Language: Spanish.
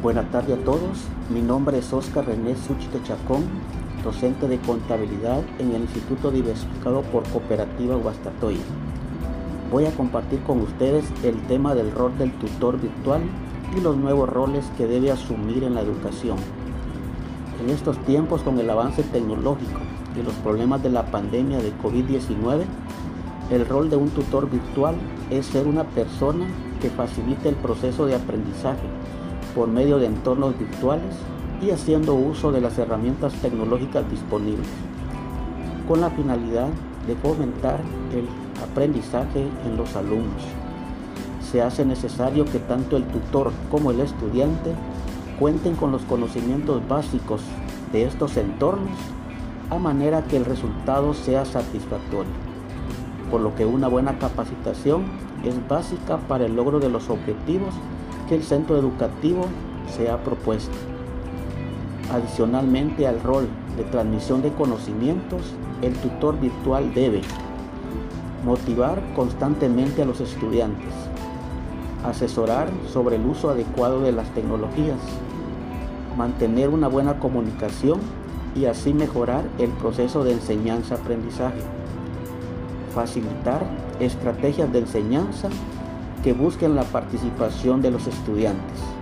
Buenas tardes a todos, mi nombre es Oscar René Suchite Chacón, docente de contabilidad en el Instituto Diversificado por Cooperativa Guastatoya. Voy a compartir con ustedes el tema del rol del tutor virtual y los nuevos roles que debe asumir en la educación. En estos tiempos con el avance tecnológico y los problemas de la pandemia de COVID-19, el rol de un tutor virtual es ser una persona que facilite el proceso de aprendizaje por medio de entornos virtuales y haciendo uso de las herramientas tecnológicas disponibles, con la finalidad de fomentar el aprendizaje en los alumnos. Se hace necesario que tanto el tutor como el estudiante cuenten con los conocimientos básicos de estos entornos a manera que el resultado sea satisfactorio, por lo que una buena capacitación es básica para el logro de los objetivos que el centro educativo se ha propuesto. Adicionalmente al rol de transmisión de conocimientos, el tutor virtual debe motivar constantemente a los estudiantes, asesorar sobre el uso adecuado de las tecnologías, mantener una buena comunicación y así mejorar el proceso de enseñanza-aprendizaje, facilitar estrategias de enseñanza que busquen la participación de los estudiantes